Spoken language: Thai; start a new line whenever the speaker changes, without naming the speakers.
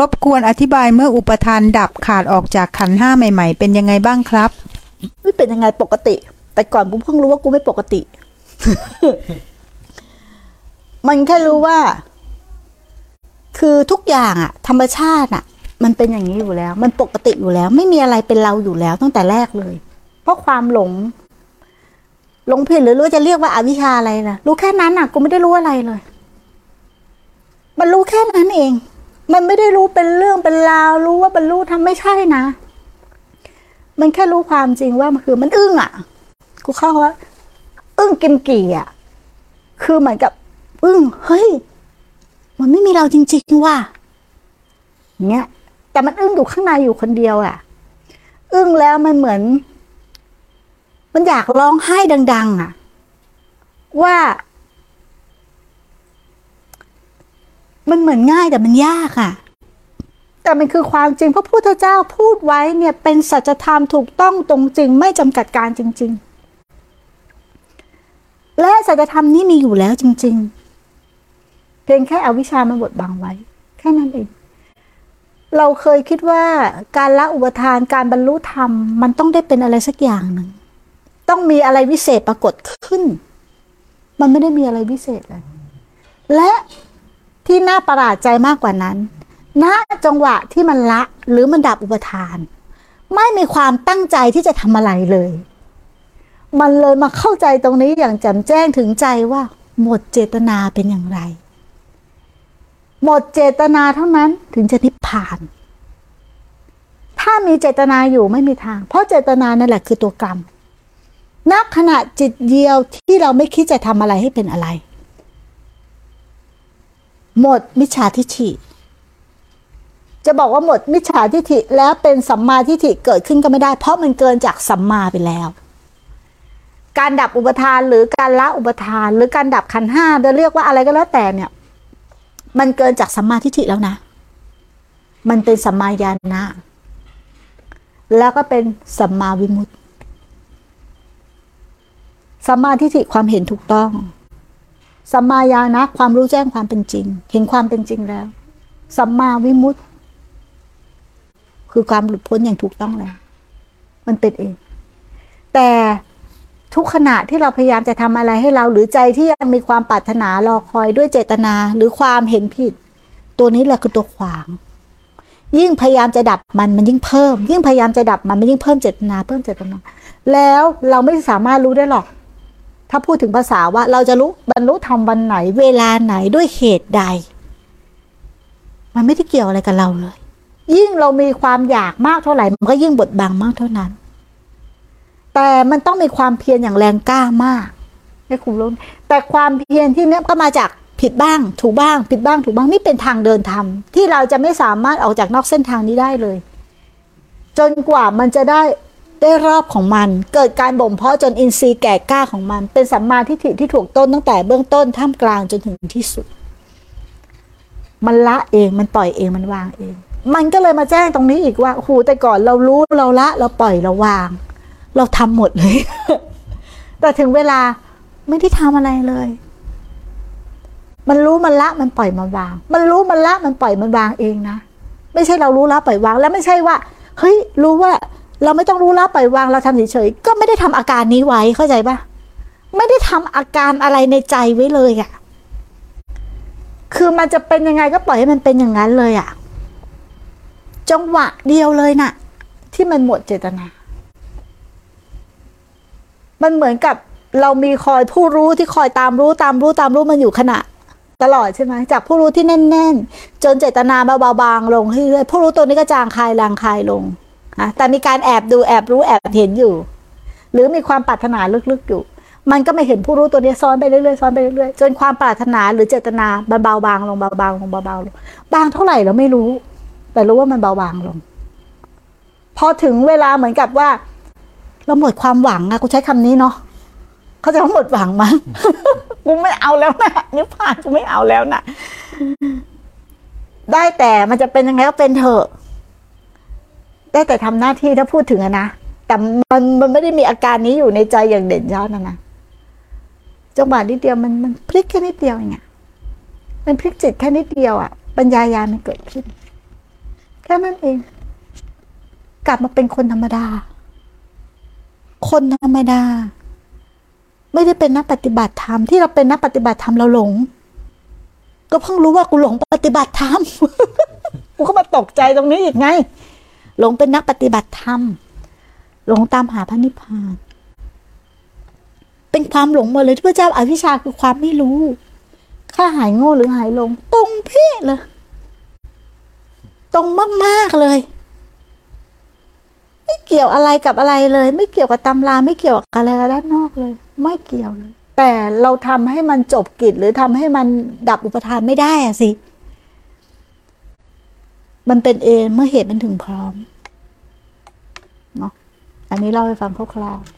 รบกวนอธิบายเมื่ออุปทานดับขาดออกจากขันห้าใหม่ ๆ เป็นยังไงบ้างครับ
ไม่เป็นยังไงปกติ แต่ก่อนกูเพิ่งรู้ว่ากูไม่ปกติ มันแค่รู้ว่า คือทุกอย่างอะธรรมชาติอะมันเป็นอย่างนี้อยู่แล้ว มันปกติอยู่แล้ว ไม่มีอะไรเป็นเราอยู่แล้วตั้งแต่แรกเลย เพราะความหลง หลงผิดหรือรู้จะเรียกว่าอาวิชชาอะไรนะรู้แค่นั้นอะกูไม่ได้รู้อะไรเลย มันรู้แค่นั้นเอง มันไม่ได้รู้เป็นเรื่องเป็นราวรู้ว่าบรรลุทำไม่ใช่นะ มันแค่รู้ความจริงว่ามันคือมันอึ้งอะ กูเข้าว่า อึ้งกิมกี่อะ คือเหมือนกับ อึ้งเฮ้ย มันไม่มีเราจริงๆว่ะเงี้ย แต่มันอึ้งอยู่ข้างในอยู่คนเดียวอะ อึ้งแล้วมันเหมือน มันอยากร้องไห้ดัง ๆ อะ ว่า มันเหมือนง่ายแต่มันยากอะแต่มันคือความจริงพระพุทธเจ้าพูดไว้เนี่ยเป็นสัจธรรมถูกต้องตรงจริง ไม่จำกัดการจริง ๆ และสัจธรรมนี้มีอยู่แล้วจริง ๆ เพียงแค่อวิชามันบดบังไว้ แค่นั้นเองเราเคยคิดว่าการละอุปทานการบรรลุธรรม มันต้องได้เป็นอะไรสักอย่างหนึ่งต้องมีอะไรวิเศษปรากฏขึ้น มันไม่ได้มีอะไรวิเศษเลยและ ที่น่าประหลาดใจมากกว่านั้นณจังหวะที่มันละหรือมันดับอุปทาน ไม่มีความตั้งใจที่จะทำอะไรเลย มันเลยมาเข้าใจตรงนี้อย่างแจ่มแจ้งถึงใจว่า หมดเจตนาเป็นอย่างไร หมดเจตนาเท่านั้นถึงจะนิพพาน ถ้ามีเจตนาอยู่ไม่มีทาง เพราะเจตนานั่นแหละคือตัวกรรมณขณะจิตเดียวที่เราไม่คิดจะทำอะไรให้เป็นอะไร หมดมิจฉาทิฏฐิ จะบอกว่าหมดมิจฉาทิฏฐิแล้วเป็นสัมมาทิฏฐิเกิดขึ้นก็ไม่ได้ เพราะมันเกินจากสัมมาไปแล้ว การดับอุปทานหรือการละอุปทาน หรือการดับขันห้าจะเรียกว่าอะไรก็แล้วแต่เนี่ย มันเกินจากสัมมาทิฏฐิแล้วนะ มันเป็นสัมมาญาณะแล้วก็เป็นสัมมาวิมุตติสัมมาทิฏฐิความเห็นถูกต้อง สัมมาญาณะความรู้แจ้งความเป็นจริง เห็นความเป็นจริงแล้ว สัมมาวิมุตติ คือความหลุดพ้นอย่างถูกต้องแล้ว มันเป็นเอง แต่ทุกขณะที่เราพยายามจะทำอะไรให้เรา หรือใจที่ยังมีความปรารถนารอคอยด้วยเจตนา หรือความเห็นผิด ตัวนี้แหละคือตัวขวาง ยิ่งพยายามจะดับมันมันยิ่งเพิ่ม ยิ่งพยายามจะดับมันมันยิ่งเพิ่มเจตนา เพิ่มเจตนา แล้วเราไม่สามารถรู้ได้หรอก ถ้าพูดถึงภาษาว่าเราจะรู้บรรลุธรรมวันไหน เวลาไหนด้วยเหตุใด มันไม่ได้เกี่ยวอะไรกับเราเลย ยิ่งเรามีความอยากมากเท่าไหร่ มันก็ยิ่งบดบังมากเท่านั้น แต่มันต้องมีความเพียรอย่างแรงกล้ามากให้คุณรู้แต่ความเพียรที่เนี้ยก็มาจากผิดบ้าง ถูกบ้าง ผิดบ้างถูกบ้างนี่เป็นทางเดินธรรมที่เราจะไม่สามารถออกจากนอกเส้นทางนี้ได้เลย จนกว่ามันจะได้ ได้รอบของมัน เกิดการบ่มเพาะจนอินทรีย์แก่กล้าของมัน เป็นสัมมาทิฏฐิที่ถูกต้นตั้งแต่เบื้องต้นท่ามกลางจนถึงที่สุด มันละเองมันปล่อยเองมันวางเอง มันก็เลยมาแจ้งตรงนี้อีกว่าโอ้โหแต่ก่อนเรารู้เราละ เราปล่อยเราวาง เราทำหมดเลย แต่ถึงเวลาไม่ได้ทำอะไรเลย มันรู้มันละมันปล่อยมันวาง มันรู้มันละมันปล่อยมันวางเองนะไม่ใช่เรารู้ละปล่อยวาง แล้วไม่ใช่ว่าเฮ้ยรู้ว่า เราไม่ต้องรู้ละปล่อยวางเราทำเฉยๆก็ไม่ได้ทำอาการนี้ไว้เข้าใจปะไม่ได้ทำอาการอะไรในใจไว้เลยอะ่ะคือมันจะเป็นยังไงก็ปล่อยให้มันเป็นอย่างนั้นเลยอะ่ะจังหวะเดียวเลยน่ะ ที่มันหมดเจตนา มันเหมือนกับเรามีคอยผู้รู้ที่คอยตามรู้ตามรู้ตามรู้มันอยู่ขณะ ตลอดใช่ไหมจากผู้รู้ที่แน่น ๆ จนเจตนาเบาๆบางลงเรื่อยๆผู้รู้ตัวนี้ก็จางคลายลางคลายลง อะแต่มีการแอบดูแอบรู้แอบเห็นอยู่ หรือมีความปรารถนาลึกๆอยู่ มันก็ไม่เห็นผู้รู้ตัวนี้ซ้อนไปเรื่อยๆซ้อนไปเรื่อยๆจนความปรารถนาหรือเจตนามันเบาบางลงเบาบางลงเบาบางลงบางเท่าไหร่เราไม่รู้ แต่รู้ว่ามันเบาบางลง พอถึงเวลาเหมือนกับว่า เราหมดความหวังอะกูใช้คำนี้เนาะเขาจะหมดหวังมั้งกูไม่เอาแล้วนะนิพพานกูไม่เอาแล้วนะได้แต่มันจะเป็นยังไงก็เป็นเถอะ ได้แต่ทำหน้าที่ถ้าพูดถึงนะแต่มันมันไม่ได้มีอาการนี้อยู่ในใจอย่างเด่นชัดนะนะจังหวะนิดเดียวมันมันพลิกแค่นิดเดียวเองอะมันพลิกจิตแค่นิดเดียวอะปัญญายามันเกิดขึ้น แค่นั้นเอง กลับมาเป็นคนธรรมดา คนธรรมดา ไม่ได้เป็นนักปฏิบัติธรรมที่เราเป็นนักปฏิบัติธรรมเราหลง ก็เพิ่งรู้ว่ากูหลงปฏิบัติธรรมกูก็มาตกใจตรงนี้อีกไง หลงเป็นนักปฏิบัติธรรม หลงตามหาพระนิพพาน เป็นความหลงหมดเลยที่พระเจ้าอาวิชชาคือความไม่รู้ค่าหายโง่หรือหายหลง ตรงเพ่เลย ตรงมากๆเลย ไม่เกี่ยวอะไรกับอะไรเลย ไม่เกี่ยวกับตำราไม่เกี่ยวกับอะไรด้านนอกเลย ไม่เกี่ยวเลย แต่เราทำให้มันจบกิจหรือทำให้มันดับอุปทานไม่ได้อะสิ มันเป็นเองเมื่อเหตุมันถึงพร้อมเนาะอันนี้เล่าให้ฟังคร่าวๆ